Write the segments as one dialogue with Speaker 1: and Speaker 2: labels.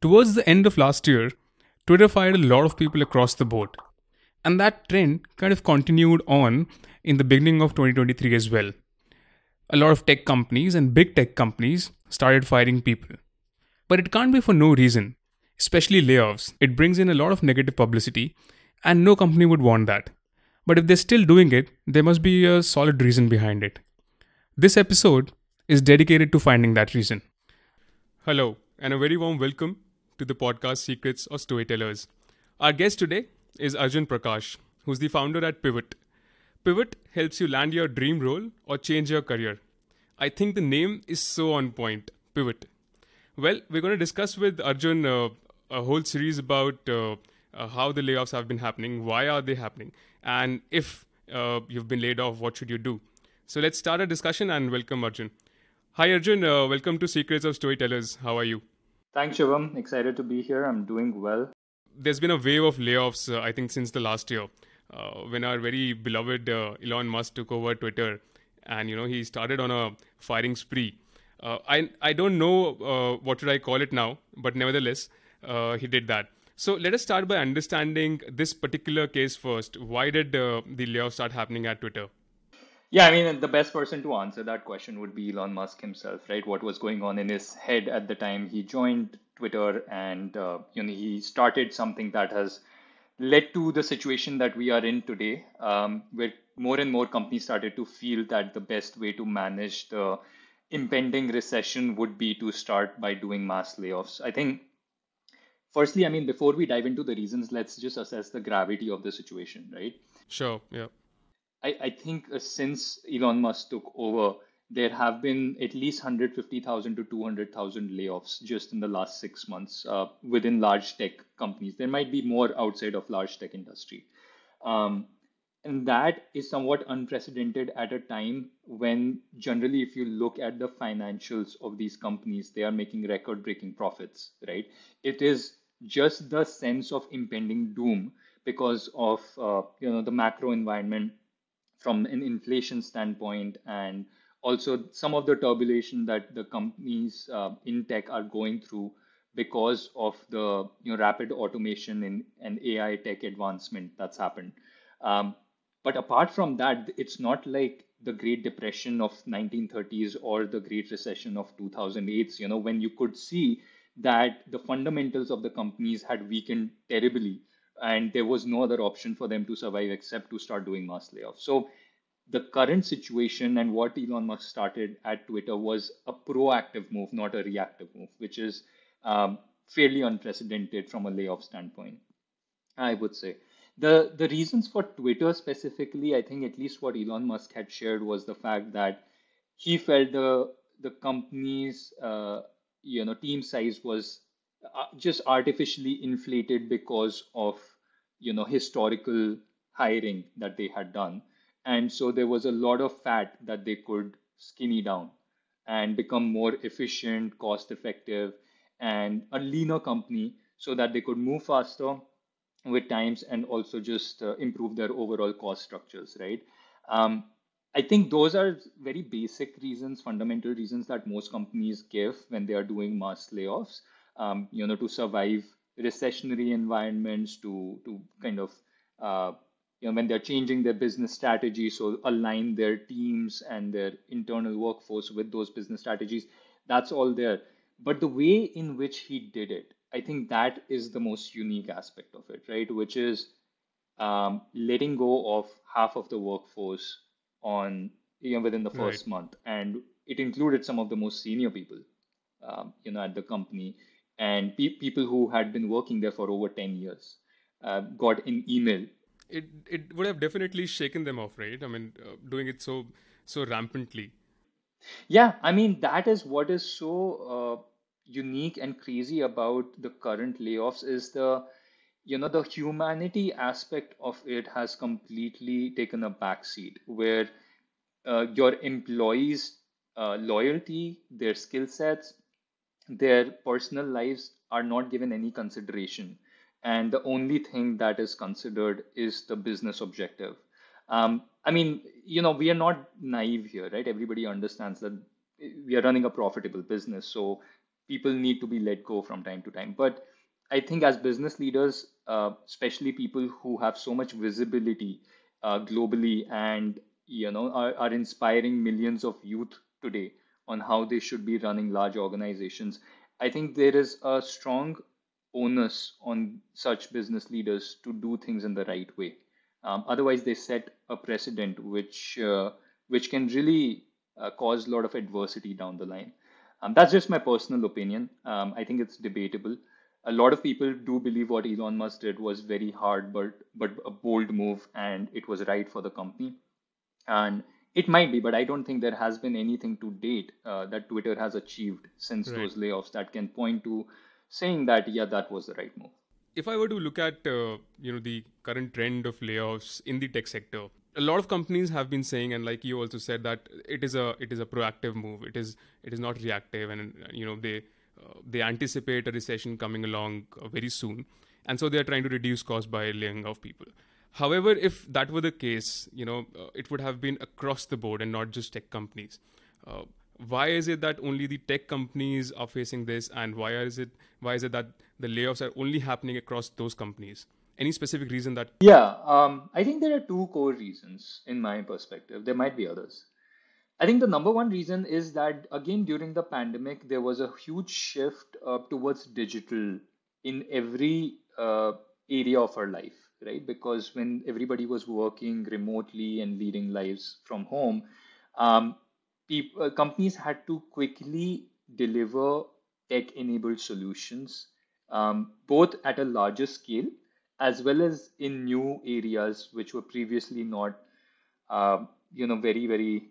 Speaker 1: Towards the end of last year, Twitter fired a lot of people across the board. And that trend kind of continued on in the beginning of 2023 as well. A lot of tech companies and big tech companies started firing people. But it can't be for no reason, especially layoffs. It brings in a lot of negative publicity, and no company would want that. But if they're still doing it, there must be a solid reason behind it. This episode is dedicated to finding that reason. Hello, and a very warm welcome to the podcast Secrets of Storytellers. Our guest today is Arjun Prakash, who's the founder at Pivot. Pivot helps you land your dream role or change your career. I think the name is so on point Pivot. Well, we're going to discuss with Arjun uh, a whole series about uh, uh, how the layoffs have been happening, why are they happening, and if uh, you've been laid off, what should you do? So let's start a discussion and welcome Arjun. Hi Arjun, uh, welcome to Secrets of Storytellers. How are you?
Speaker 2: Thanks, Shivam. Excited to be here. I'm doing well.
Speaker 1: There's been a wave of layoffs, uh, I think, since the last year, when our very beloved Elon Musk took over Twitter, and you know he started on a firing spree uh, I I don't know uh, what should I call it now, but nevertheless, uh, he did that. So let us start by understanding this particular case first. Why did the layoffs start happening at Twitter?
Speaker 2: Yeah, I mean, the best person to answer that question would be Elon Musk himself, right? What was going on in his head at the time he joined Twitter, and uh, you know, he started something that has led to the situation that we are in today, um, where more and more companies started to feel that the best way to manage the impending recession would be to start by doing mass layoffs. I think, firstly, I mean, before we dive into the reasons, let's just assess the gravity of the situation, right?
Speaker 1: Sure, yeah.
Speaker 2: I, I think uh, since Elon Musk took over, there have been at least 150,000 to 200,000 layoffs just in the last six months uh, within large tech companies. There might be more outside of large tech industry. Um, and that is somewhat unprecedented at a time when generally if you look at the financials of these companies they are making record breaking profits right it is just the sense of impending doom because of uh, you know the macro environment from an inflation standpoint and also some of the turbulence that the companies uh, in tech are going through because of the you know rapid automation in, and AI tech advancement that's happened. Um, but apart from that, it's not like the Great Depression of 1930s or the Great Recession of 2008. You know, when you could see that the fundamentals of the companies had weakened terribly, and there was no other option for them to survive except to start doing mass layoffs. So the current situation and what Elon Musk started at Twitter was a proactive move, not a reactive move, which is um, fairly unprecedented from a layoff standpoint, I would say the the reasons for Twitter specifically, I think at least what Elon Musk had shared was the fact that he felt the the company's uh, you know team size was just artificially inflated because of you know historical hiring that they had done, and so there was a lot of fat that they could skinny down and become more efficient, cost effective, and a leaner company so that they could move faster with times and also just uh, improve their overall cost structures, right? Um, I think those are very basic reasons, fundamental reasons that most companies give when they are doing mass layoffs. Um, you know, to survive recessionary environments, to to kind of uh, you know when they're changing their business strategy, so align their teams and their internal workforce with those business strategies. That's all there. But the way in which he did it, I think that is the most unique aspect of it, right? Which is um, letting go of half of the workforce on you know within the first right. month, and it included some of the most senior people, um, you know, at the company, and pe- people who had been working there for over ten years uh, got an email.
Speaker 1: It it would have definitely shaken them off, right? I mean, uh, doing it so so rampantly.
Speaker 2: Yeah, I mean that is what is so uh, unique and crazy about the current layoffs is the you know the humanity aspect of it has completely taken a backseat where uh, your employees uh, loyalty their skill sets their personal lives are not given any consideration. And the only thing that is considered is the business objective. Um, i mean you know we are not naive here right? Everybody understands that we are running a profitable business so people need to be let go from time to time. But I think as business leaders, uh, especially people who have so much visibility uh, globally and you know are, are inspiring millions of youth today on how they should be running large organizations, I think there is a strong onus on such business leaders to do things in the right way. Um, otherwise, they set a precedent which uh, which can really uh, cause a lot of adversity down the line. Um, that's just my personal opinion. Um, I think it's debatable. A lot of people do believe what Elon Musk did was very hard, but but a bold move, and it was right for the company. And it might be, but I don't think there has been anything to date uh, that Twitter has achieved since right. those layoffs that can point to saying that yeah, that was the right move.
Speaker 1: If I were to look at uh, you know the current trend of layoffs in the tech sector, a lot of companies have been saying and like you also said that it is a it is a proactive move it is it is not reactive and you know they uh, they anticipate a recession coming along uh, very soon and so they are trying to reduce costs by laying off people however if that were the case you know uh, it would have been across the board and not just tech companies uh, why is it that only the tech companies are facing this and why is it why is it that the layoffs are only happening across those companies any specific reason that?
Speaker 2: Yeah, um, I think there are two core reasons in my perspective. There might be others. I think the number one reason is that, again, during the pandemic, there was a huge shift uh, towards digital in every uh, area of our life, right? Because when everybody was working remotely and leading lives from home, um, people, uh, companies had to quickly deliver tech enabled solutions, um, both at a larger scale as well as in new areas which were previously not, uh, you know, very, very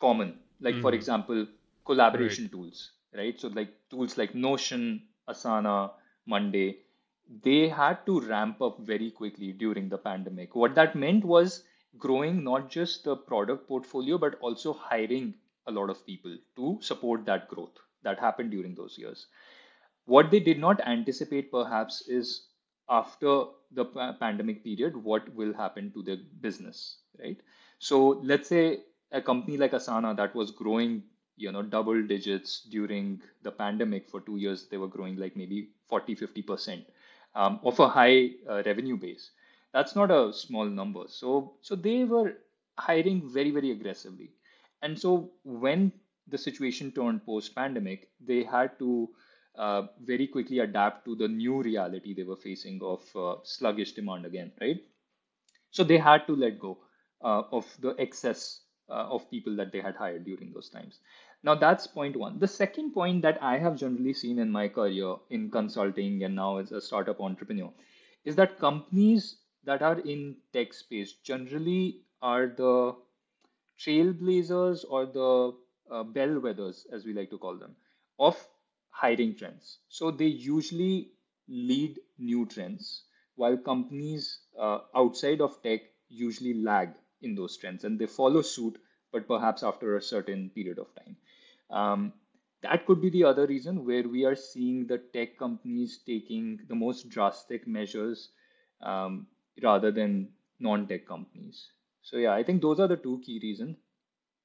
Speaker 2: common. Like, mm-hmm. for example, collaboration right. tools, right? So, like tools like Notion, Asana, Monday, they had to ramp up very quickly during the pandemic. What that meant was growing not just the product portfolio, but also hiring a lot of people to support that growth that happened during those years. What they did not anticipate, perhaps, is after the pandemic period, what will happen to their business, right? So let's say a company like Asana that was growing, you know, double digits during the pandemic for two years, they were growing like maybe 40, 50% um, of a high uh, revenue base. That's not a small number. So, so they were hiring very, very aggressively. And so when the situation turned post pandemic, they had to uh, very quickly adapt to the new reality they were facing of uh, sluggish demand again, right? So they had to let go uh, of the excess uh, of people that they had hired during those times. Now that's point one. The second point that I have generally seen in my career in consulting and now as a startup entrepreneur is that companies that are in tech space generally are the trailblazers or the uh, bellwethers, as we like to call them, of hiring trends. So they usually lead new trends, while companies uh, outside of tech usually lag in those trends and they follow suit, but perhaps after a certain period of time. Um, that could be the other reason where we are seeing the tech companies taking the most drastic measures um, rather than non tech companies. So, yeah, I think those are the two key reasons.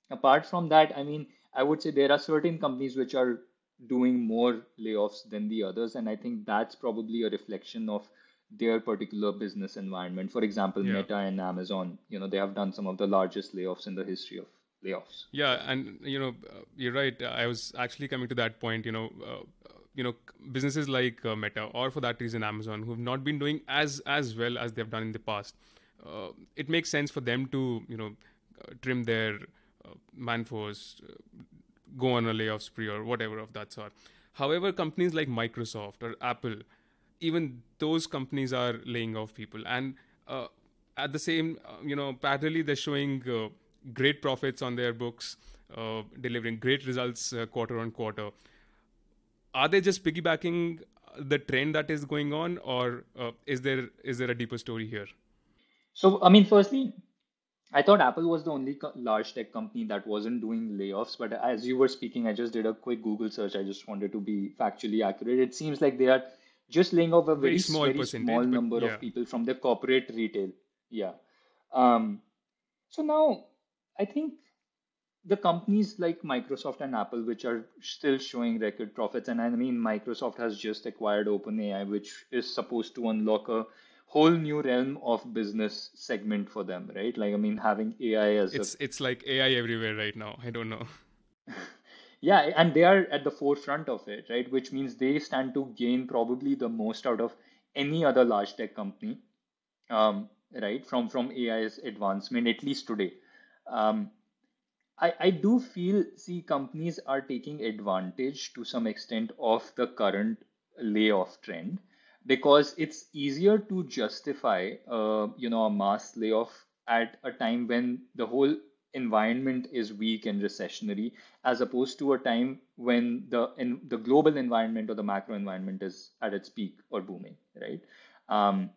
Speaker 2: Apart from that, I mean, I would say there are certain companies which are doing more layoffs than the others. And I think that's probably a reflection of their particular business environment. For example, yeah. Meta and Amazon, you know, they have done some of the largest layoffs in the history of layoffs.
Speaker 1: Yeah, and you know, uh, you're right. I was actually coming to that point. You know, uh, you know, businesses like uh, Meta or for that reason Amazon, who have not been doing as as well as they've done in the past. Uh, it makes sense for them to you know uh, trim their uh, man force, go on a layoff spree or whatever of that sort. However, companies like Microsoft or Apple, even those companies are laying off people, and uh, at the same, uh, you know, parallelly they're showing uh, great profits on their books, uh, delivering great results uh, quarter on quarter. Are they just piggybacking the trend that is going on, or uh, is there is there a deeper story here?
Speaker 2: So, I mean, firstly, I thought Apple was the only co- large tech company that wasn't doing layoffs, but as you were speaking, I just did a quick Google search. I just wanted to be factually accurate. It seems like they are just laying off a very, very small, very small number yeah. of people from the corporate retail. Yeah. Um, so now I think the companies like Microsoft and Apple, which are still showing record profits, and I mean, Microsoft has just acquired OpenAI, which is supposed to unlock a whole new realm of business segment for them, right? Like, I mean, having AI as
Speaker 1: it's
Speaker 2: a...
Speaker 1: it's like AI everywhere right now. I don't know.
Speaker 2: yeah, and they are at the forefront of it, right? Which means they stand to gain probably the most out of any other large tech company, um, right? From from AI's advancement, at least today. Um, I, I do feel see companies are taking advantage to some extent of the current layoff trend because it's easier to justify uh, you know a mass layoff at a time when the whole environment is weak and recessionary as opposed to a time when the in, the global environment or the macro environment is at its peak or booming right? Um,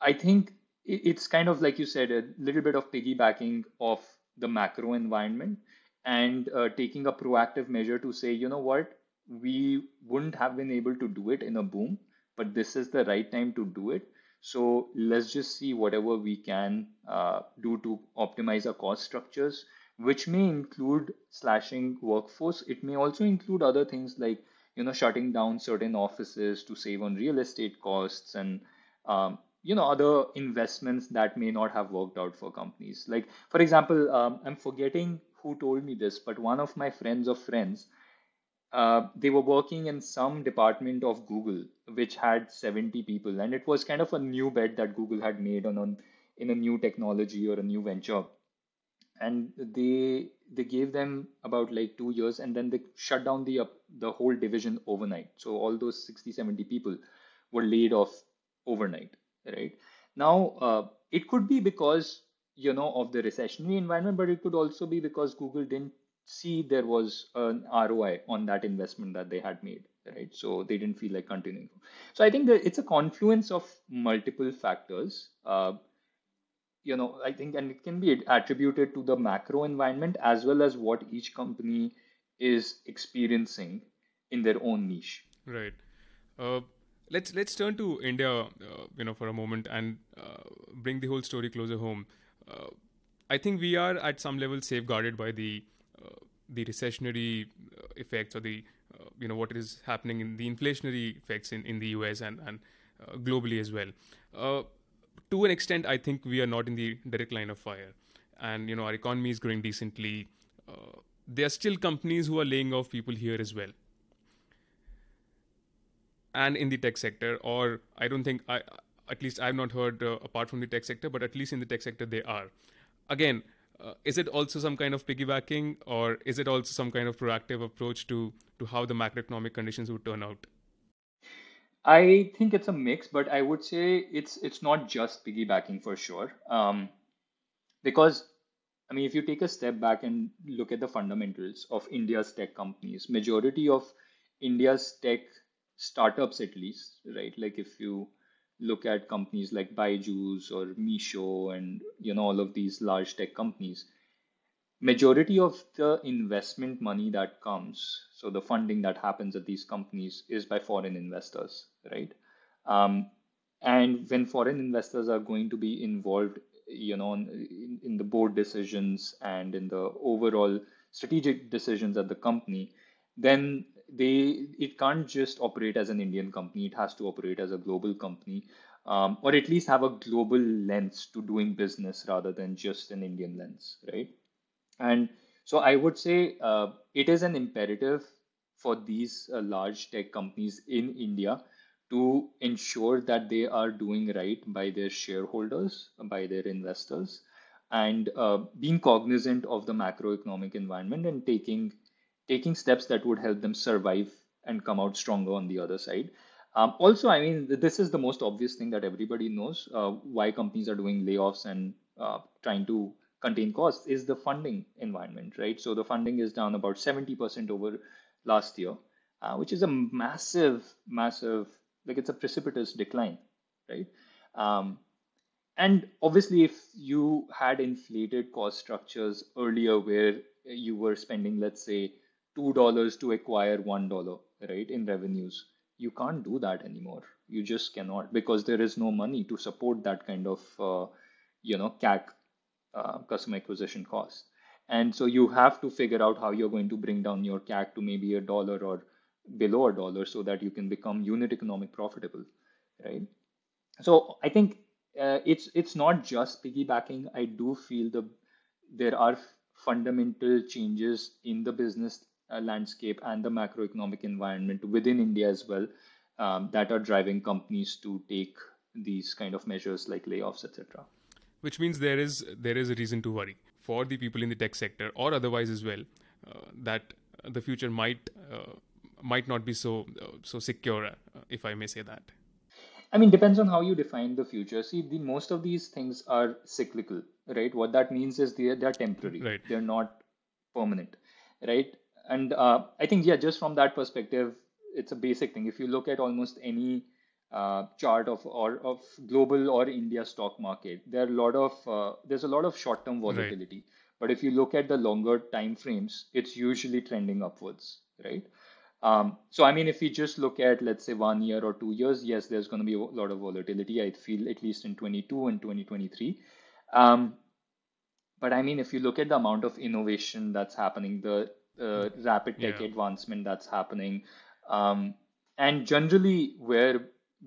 Speaker 2: i think it's kind of like you said a little bit of piggybacking of the macro environment and uh, taking a proactive measure to say, you know what, we wouldn't have been able to do it in a boom, but this is the right time to do it. So let's just see whatever we can uh, do to optimize our cost structures, which may include slashing workforce. It may also include other things like you know shutting down certain offices to save on real estate costs and um, you know other investments that may not have worked out for companies. Like for example um, i'm forgetting who told me this but one of my friends of friends uh, they were working in some department of google which had 70 people and it was kind of a new bet that google had made on, on in a new technology or a new venture. And they they gave them about like two years and then they shut down the uh, the whole division overnight. So all those 60 70 people were laid off overnight right? Now, uh, it could be because you know of the recessionary environment, but it could also be because Google didn't see there was an ROI on that investment that they had made, right? So they didn't feel like continuing. So I think that it's a confluence of multiple factors. Uh, you know, I think, and it can be attributed to the macro environment as well as what each company is experiencing in their own niche.
Speaker 1: Right. Uh, let's let's turn to India, uh, you know, for a moment and uh, bring the whole story closer home. Uh, I think we are at some level safeguarded by the uh, the recessionary uh, effects or the uh, you know what is happening in the inflationary effects in, in the US and and globally as well. to an extent, I think we are not in the direct line of fire, and you know our economy is growing decently. there are still companies who are laying off people here as well and in the tech sector, or I don't think I, at least I've not heard uh, apart from the tech sector, but at least in the tech sector they are. Again, uh, is it also some kind of piggybacking, or is it also some kind of proactive approach to to how the macroeconomic conditions would turn out?
Speaker 2: I think it's a mix, but I would say it's it's not just piggybacking for sure. Um, because I mean, if you take a step back and look at the fundamentals of India's tech companies, majority of India's tech startups at least, right? Like if you look at companies like Byju's or Meesho and you know all of these large tech companies, majority of the investment money that comes, so the funding that happens at these companies is by foreign investors, right? Um, and when foreign investors are going to be involved, you know, in, in the board decisions and in the overall strategic decisions at the company, then they it can't just operate as an Indian company. It has to operate as a global company, um, or at least have a global lens to doing business rather than just an Indian lens, right? And so I would say uh, it is an imperative for these uh, large tech companies in India to ensure that they are doing right by their shareholders, by their investors, and uh, being cognizant of the macroeconomic environment and taking taking steps that would help them survive and come out stronger on the other side. Um, also, I mean, this is the most obvious thing that everybody knows uh, why companies are doing layoffs and uh, trying to contain costs is the funding environment, right? So the funding is down about 70% over last year, uh, which is a massive, massive, like it's a precipitous decline, right? Um, and obviously, if you had inflated cost structures earlier where you were spending, let's say, $2 to acquire $1, right, in revenues. You can't do that anymore. You just cannot because there is no money to support that kind of, uh, you know, CAC, uh, customer acquisition cost. and so you have to figure out how you're going to bring down your CAC to maybe a dollar or below a dollar so that you can become unit economic profitable, right? So I think uh, it's it's not just piggybacking. I do feel the there are fundamental changes in the business uh, landscape and the macroeconomic environment within India as well um, that are driving companies to take these kind of measures like layoffs, etc.
Speaker 1: Which means there is there is a reason to worry for the people in the tech sector or otherwise as well uh, that the future might uh, might not be so uh, so secure, uh, if I may say that.
Speaker 2: I mean, depends on how you define the future. See, the most of these things are cyclical, right? What that means is they're they're temporary.
Speaker 1: Right.
Speaker 2: They're not permanent, right? And uh, I think yeah, just from that perspective, it's a basic thing. If you look at almost any uh, chart of or of global or India stock market, there are a lot of uh, there's a lot of short-term volatility. Right. But if you look at the longer time frames, it's usually trending upwards, right? Um, so I mean, if we just look at let's say one year or two years, yes, there's going to be a lot of volatility. I feel at least in 22 and 2023. Um, but I mean, if you look at the amount of innovation that's happening, the uh, rapid tech yeah. advancement that's happening, um, and generally where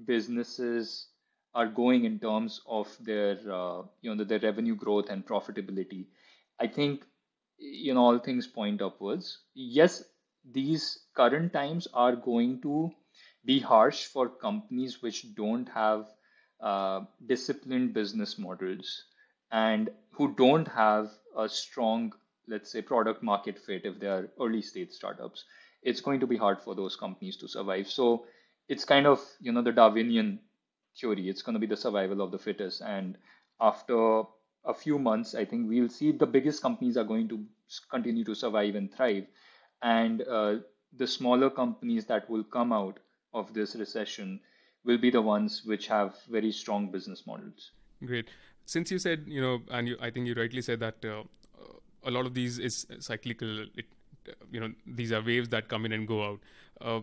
Speaker 2: businesses are going in terms of their uh, you know their revenue growth and profitability, I think you know all things point upwards. Yes, these current times are going to be harsh for companies which don't have uh, disciplined business models and who don't have a strong, let's say, product market fit if they are early stage startups. It's going to be hard for those companies to survive. So it's kind of, you know, the Darwinian theory. It's going to be the survival of the fittest. And after a few months, I think we'll see the biggest companies are going to continue to survive and thrive and uh, the smaller companies that will come out of this recession will be the ones which have very strong business models.
Speaker 1: Great. Since you said, you know, and you, I think you rightly said that uh, a lot of these is cyclical. It, you know, these are waves that come in and go out. Uh,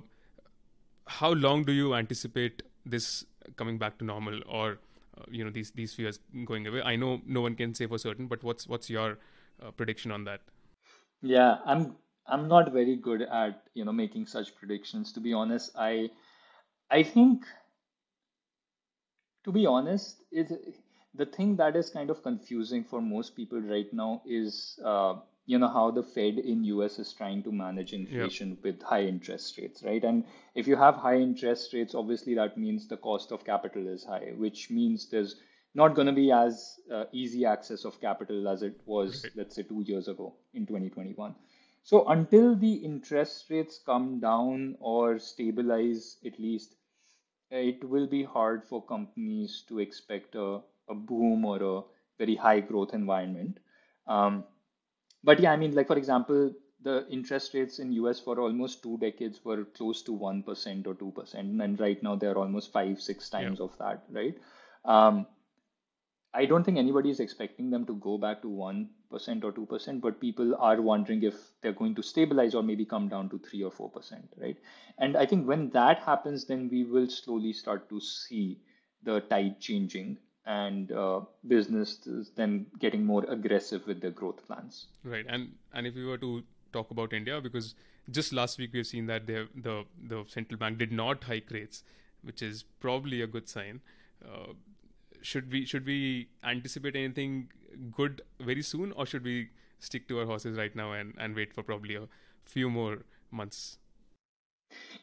Speaker 1: how long do you anticipate this coming back to normal, or uh, you know, these these fears going away? I know no one can say for certain, but what's what's your uh, prediction on that?
Speaker 2: Yeah, I'm I'm not very good at you know making such predictions. To be honest, I I think to be honest is the thing that is kind of confusing for most people right now is uh, you know how the Fed in US is trying to manage inflation yep. with high interest rates, right? And if you have high interest rates, obviously that means the cost of capital is high, which means there's not going to be as uh, easy access of capital as it was, right. let's say, two years ago in 2021. So until the interest rates come down or stabilize at least, it will be hard for companies to expect a, a boom or a very high growth environment. Um, but yeah, I mean, like for example, the interest rates in US for almost two decades were close to 1% or 2%. And right now they're almost five, six times yeah. of that, right? Um, I don't think anybody is expecting them to go back to 1% or 2%, but people are wondering if they're going to stabilize or maybe come down to 3 or 4%, right? And I think when that happens, then we will slowly start to see the tide changing and uh, businesses then getting more aggressive with their growth plans.
Speaker 1: Right. And and if we were to talk about India, because just last week we've seen that the the the central bank did not hike rates, which is probably a good sign. Uh, should we should we anticipate anything good very soon, or should we stick to our horses right now and, and wait for probably a few more months?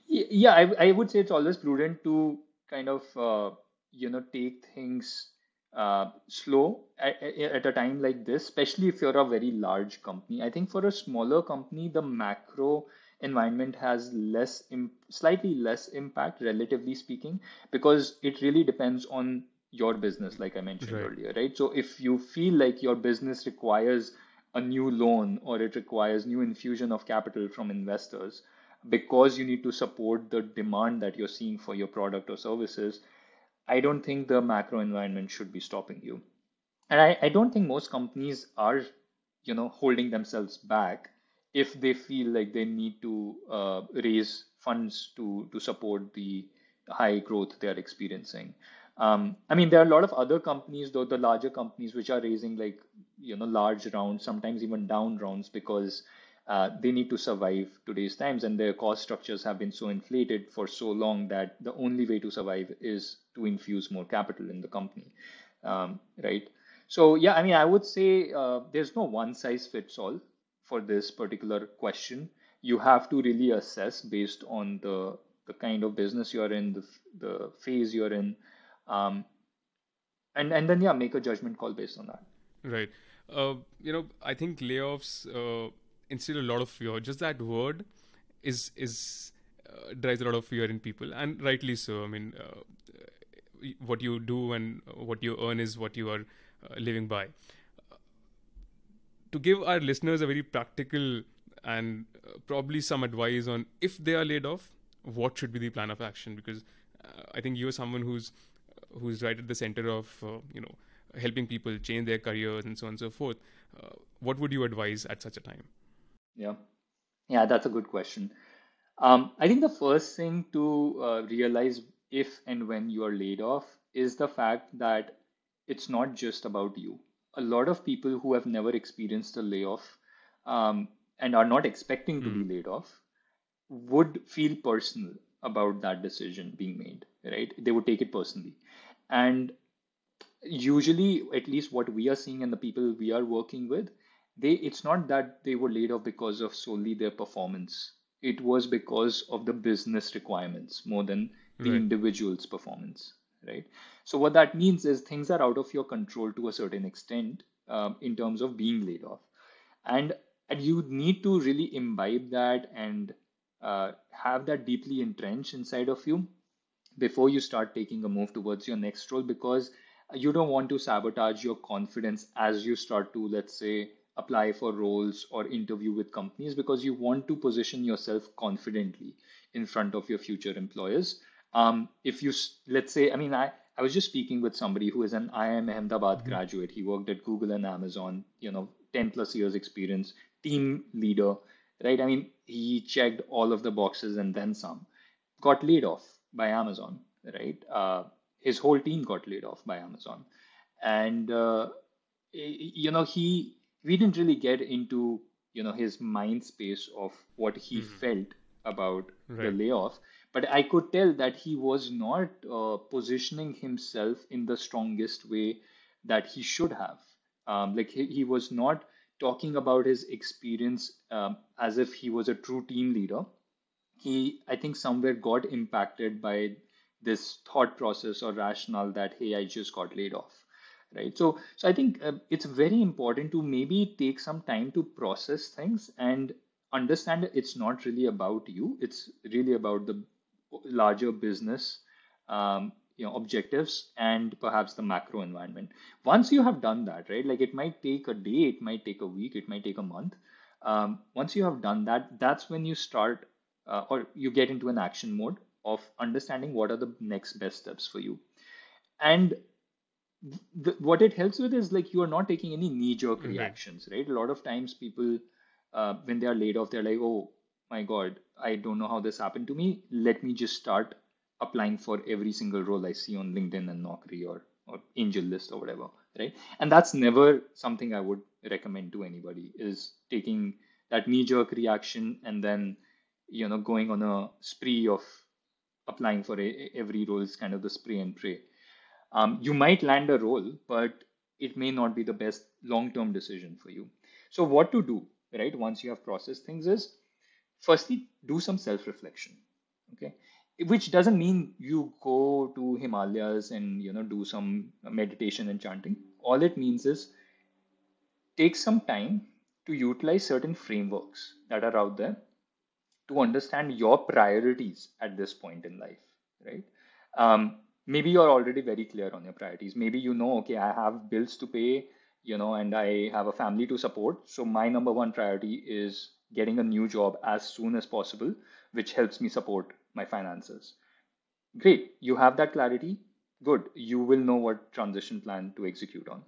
Speaker 2: Yeah, I, I would say it's always prudent to kind of uh, you know take things uh, slow at, at, a time like this, especially if you're a very large company. I think for a smaller company, the macro environment has less, slightly less impact, relatively speaking, because it really depends on your business, like I mentioned right. earlier, right? So if you feel like your business requires a new loan or it requires new infusion of capital from investors because you need to support the demand that you're seeing for your product or services, I don't think the macro environment should be stopping you. And I, I don't think most companies are, you know, holding themselves back if they feel like they need to uh, raise funds to to support the high growth they are experiencing. Um, I mean, there are a lot of other companies, though the larger companies, which are raising like you know large rounds, sometimes even down rounds, because uh, they need to survive today's times, and their cost structures have been so inflated for so long that the only way to survive is to infuse more capital in the company, um, right? So yeah, I mean, I would say uh, there's no one size fits all for this particular question. You have to really assess based on the the kind of business you're in, the the phase you're in, um, and and then yeah, make a judgment call based on that.
Speaker 1: Right. Uh, you know, I think layoffs uh, instill a lot of fear. Just that word is is uh, drives a lot of fear in people, and rightly so. I mean, uh, what you do and what you earn is what you are uh, living by. To give our listeners a very practical and uh, probably some advice on if they are laid off, what should be the plan of action? Because I think you are someone who's who's right at the center of you know helping people change their careers and so on and so forth. Uh, what would you advise at such a time?
Speaker 2: Yeah, yeah, that's a good question. Um, I think the first thing to uh, realize if and when you are laid off is the fact that it's not just about you. A lot of people who have never experienced a layoff um, and are not expecting to be laid off would feel personal about that decision being made, right? They would take it personally. And usually at least what we are seeing and the people we are working with they it's not that they were laid off because of solely their performance. It was because of the business requirements more than the right. individual's performance right? So what that means is things are out of your control to a certain extent um, in terms of being laid off. And and you need to really imbibe that and uh, have that deeply entrenched inside of you before you start taking a move towards your next role because you don't want to sabotage your confidence as you start to, let's say, apply for roles or interview with companies because you want to position yourself confidently in front of your future employers. Um, if you, let's say, I mean, I, I was just speaking with somebody who is an IIM Ahmedabad mm-hmm. graduate. He worked at Google and Amazon, you know, 10 plus years experience, team leader, right? I mean, he checked all of the boxes and then some, got laid off by Amazon, right? Uh, his whole team got laid off by Amazon, and uh, you know he we didn't really get into you know his mind space of what he mm-hmm. felt about right. the layoff but i could tell that he was not uh, positioning himself in the strongest way that he should have um, like he, he, was not talking about his experience um, as if he was a true team leader he i think somewhere got impacted by this thought process or rationale that hey i just got laid off right? So so i think uh, it's very important to maybe take some time to process things and understand it's not really about you. It's really about the larger business um, you know objectives and perhaps the macro environment. Once you have done that right like it might take a day it might take a week it might take a month um, once you have done that that's when you start uh, or you get into an action mode of understanding what are the next best steps for you. And the, what it helps with is like you are not taking any knee jerk reactions right. right a lot of times people uh, when they are laid off they're like oh my god i don't know how this happened to me let me just start applying for every single role i see on linkedin and naukri or or angel list or whatever right and that's never something i would recommend to anybody is taking that knee jerk reaction and then you know going on a spree of applying for a, every role is kind of the spray and pray. Um, you might land a role, but it may not be the best long-term decision for you. So what to do, right? Once you have processed things is, firstly, do some self-reflection. Okay, which doesn't mean you go to Himalayas and you know do some meditation and chanting. All it means is take some time to utilize certain frameworks that are out there to understand your priorities at this point in life, right? Um, maybe you're already very clear on your priorities. Maybe you know, okay, I have bills to pay, you know, and I have a family to support. So my number one priority is getting a new job as soon as possible, which helps me support my finances. Great, you have that clarity. Good, you will know what transition plan to execute on.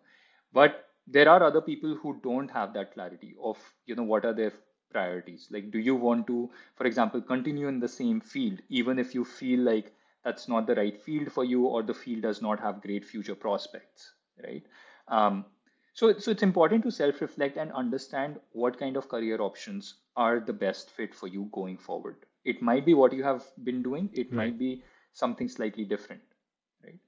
Speaker 2: But there are other people who don't have that clarity of, you know, what are their priorities like do you want to for example continue in the same field even if you feel like that's not the right field for you or the field does not have great future prospects right? Um, so, so it's important to self-reflect and understand what kind of career options are the best fit for you going forward. It might be what you have been doing. It
Speaker 1: Right.
Speaker 2: might be something slightly different right?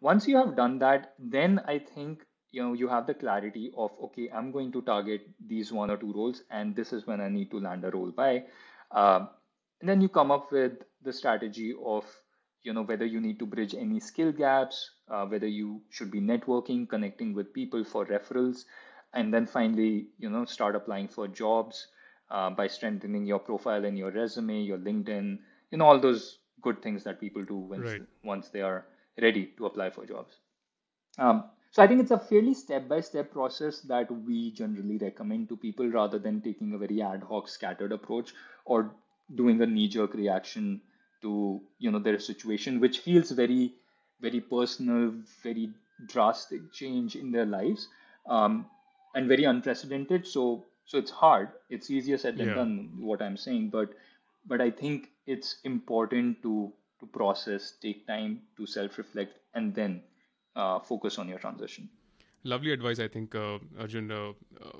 Speaker 2: Once you have done that then i think you know you have the clarity of okay i'm going to target these one or two roles and this is when i need to land a role by. Um, and then you come up with the strategy of you know whether you need to bridge any skill gaps uh, whether you should be networking connecting with people for referrals and then finally you know start applying for jobs uh, by strengthening your profile and your resume your linkedin you know all those good things that people do once
Speaker 1: Right.
Speaker 2: once they are ready to apply for jobs um, so I think it's a fairly step-by-step process that we generally recommend to people rather than taking a very ad hoc, scattered approach or doing a knee-jerk reaction to you know their situation, which feels very, very personal, very drastic change in their lives, um, and very unprecedented. So so it's hard. It's easier said than
Speaker 1: Yeah.
Speaker 2: done. What I'm saying, but but I think it's important to to process, take time to self-reflect, and then uh, focus on your transition.
Speaker 1: Lovely advice, I think, uh, Arjun. Uh, uh,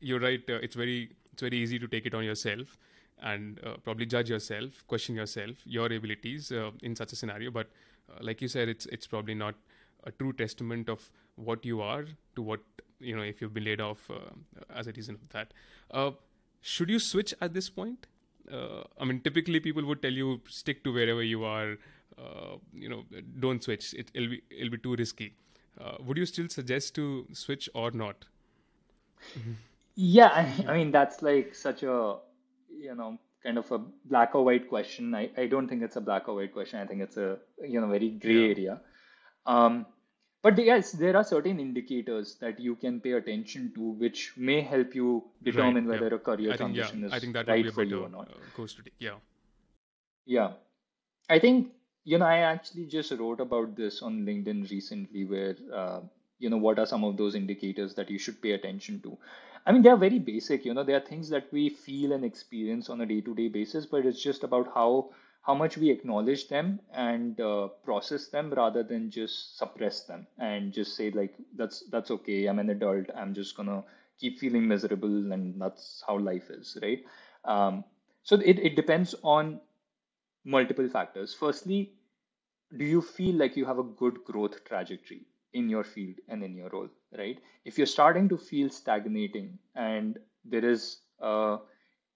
Speaker 1: you're right. Uh, it's very it's very easy to take it on yourself and uh, probably judge yourself, question yourself, your abilities uh, in such a scenario. But uh, like you said, it's it's probably not a true testament of what you are to what you know if you've been laid off uh, as a reason of that. Uh, should you switch at this point? Uh, I mean, typically people would tell you stick to wherever you are. You know, don't switch. It, it'll be it'll be too risky. Would you still suggest to switch or not?
Speaker 2: Yeah, I mean that's like such a you know kind of a black or white question. I, I don't think it's a black or white question. I think it's a you know very gray
Speaker 1: Yeah,
Speaker 2: area. Um, but yes, there are certain indicators that you can pay attention to, which may help you
Speaker 1: right.
Speaker 2: determine
Speaker 1: Yeah,
Speaker 2: whether a career
Speaker 1: I think yeah,
Speaker 2: transition
Speaker 1: I
Speaker 2: is
Speaker 1: think that
Speaker 2: right for you or not.
Speaker 1: uh, to. Yeah,
Speaker 2: Yeah. I think, you know, I actually just wrote about this on LinkedIn recently, where, uh, you know, what are some of those indicators that you should pay attention to? I mean, they're very basic, you know, they are things that we feel and experience on a day-to-day basis, but it's just about how how much we acknowledge them and uh, process them rather than just suppress them and just say like that's that's okay. I'm an adult. I'm just gonna keep feeling miserable, and that's how life is, right? Um, so it, it depends on multiple factors. Firstly, do you feel like you have a good growth trajectory in your field and in your role, right? If you're starting to feel stagnating and there is a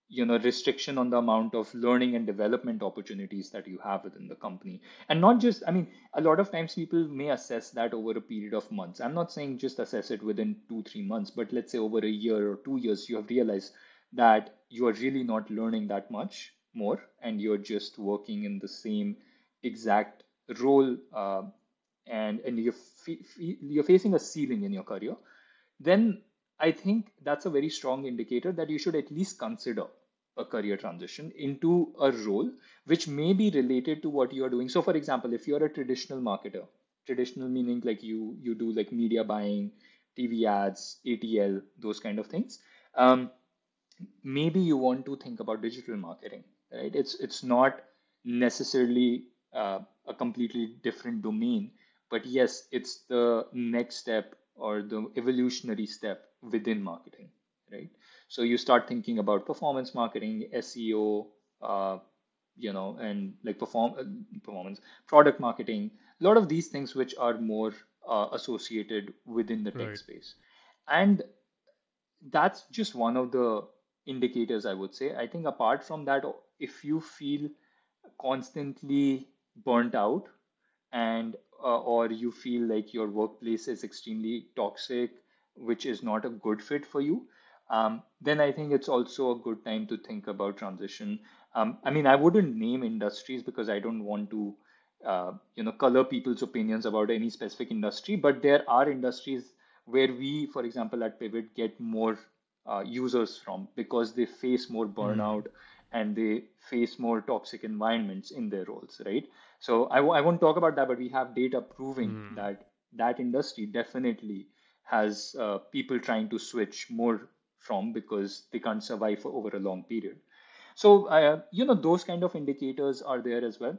Speaker 2: you know restriction on the amount of learning and development opportunities that you have within the company and not just i mean a lot of times people may assess that over a period of months i'm not saying just assess it within 2 3 months but let's say over a year or 2 years you have realized that you are really not learning that much more and you're just working in the same exact role uh, and and you're you're facing a ceiling in your career then I think that's a very strong indicator that you should at least consider a career transition into a role which may be related to what you are doing. So, for example, if you're a traditional marketer, traditional meaning like you you do like media buying, TV ads, ATL, those kind of things. Um, maybe you want to think about digital marketing, right? It's it's not necessarily uh, a completely different domain, but yes, it's the next step or the evolutionary step within marketing, right? So you start thinking about performance marketing, SEO, uh, you know, and like perform uh, performance, product marketing, a lot of these things which are more uh, associated within the tech
Speaker 1: right.
Speaker 2: space. And that's just one of the indicators I would say. I think apart from that, if you feel constantly burnt out and uh, or you feel like your workplace is extremely toxic, which is not a good fit for you, um, then I think it's also a good time to think about transition. Um, I mean, I wouldn't name industries because I don't want to, uh, you know, color people's opinions about any specific industry. But there are industries where we, for example, at Pivot, get more uh, users from because they face more
Speaker 1: Mm,
Speaker 2: burnout and they face more toxic environments in their roles, right? So I w- I won't talk about that, but we have data proving
Speaker 1: mm,
Speaker 2: that that industry definitely has uh, people trying to switch more from because they can't survive for over a long period. So uh, you know those kind of indicators are there as well.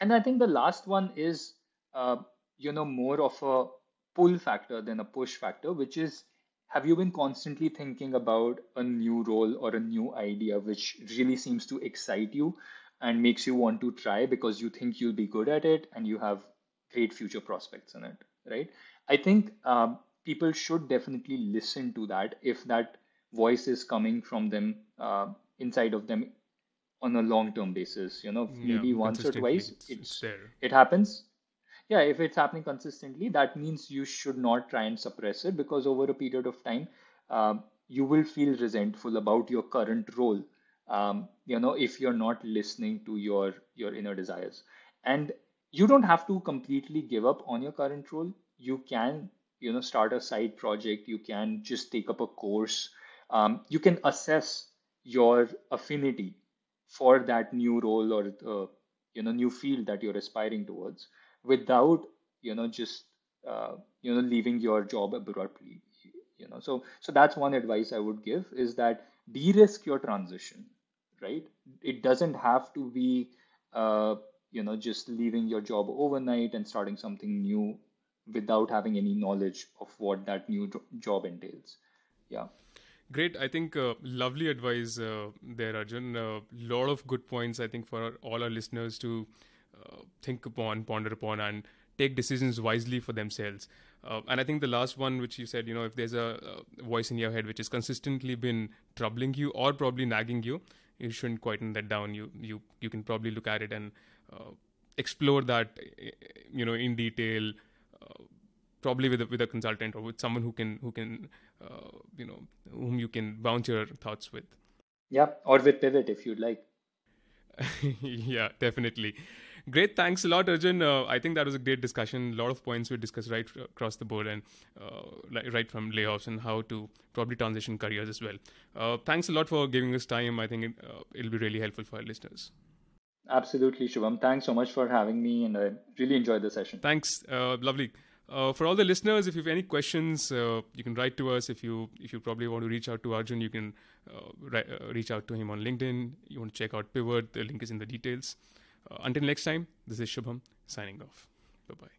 Speaker 2: and I think the last one is, uh, you know, more of a pull factor than a push factor, which is have you been constantly thinking about a new role or a new idea which really seems to excite you and makes you want to try because you think you'll be good at it and you have great future prospects in it, right? I think um, people should definitely listen to that if that voice is coming from them uh, inside of them on a long term basis you know
Speaker 1: Yeah,
Speaker 2: maybe once or twice
Speaker 1: it's, it's
Speaker 2: it's it happens yeah if it's happening consistently that means you should not try and suppress it because over a period of time um, you will feel resentful about your current role um, you know if you're not listening to your your inner desires. And you don't have to completely give up on your current role. You can you know start a side project. You can just take up a course. Um, you can assess your affinity for that new role or uh, you know new field that you're aspiring towards without you know just uh, you know leaving your job abruptly you know so so that's one advice i would give is that de-risk your transition right it doesn't have to be uh, you know just leaving your job overnight and starting something new without having any knowledge of what that new job entails yeah
Speaker 1: Great. I think uh, lovely advice uh, there, Arjun. A lot of good points, I think, for all our listeners to uh, think upon, ponder upon, and take decisions wisely for themselves. Uh, and I think the last one, which you said, you know, if there's a, a voice in your head which has consistently been troubling you or probably nagging you, you shouldn't quieten that down. You you you can probably look at it and uh, explore that, you know, in detail. Uh, probably with a, with a consultant or with someone who can who can uh, you know whom you can bounce your thoughts with
Speaker 2: yeah or with pivot if you'd like
Speaker 1: yeah definitely great thanks a lot arjun. Uh, i think that was a great discussion. A lot of points we discussed right across the board and uh, right from layoffs and how to probably transition careers as well. Uh, thanks a lot for giving us time. I think it, uh, it'll be really helpful for our listeners.
Speaker 2: Absolutely shubham. Thanks so much for having me and i really enjoyed the session.
Speaker 1: Thanks uh, lovely. Uh, for all the listeners, if you have any questions, uh, you can write to us. If you if you probably want to reach out to Arjun, you can uh, ri- reach out to him on LinkedIn. You want to check out Pivot, the link is in the details. Uh, until next time, this is Shubham signing off. Bye bye.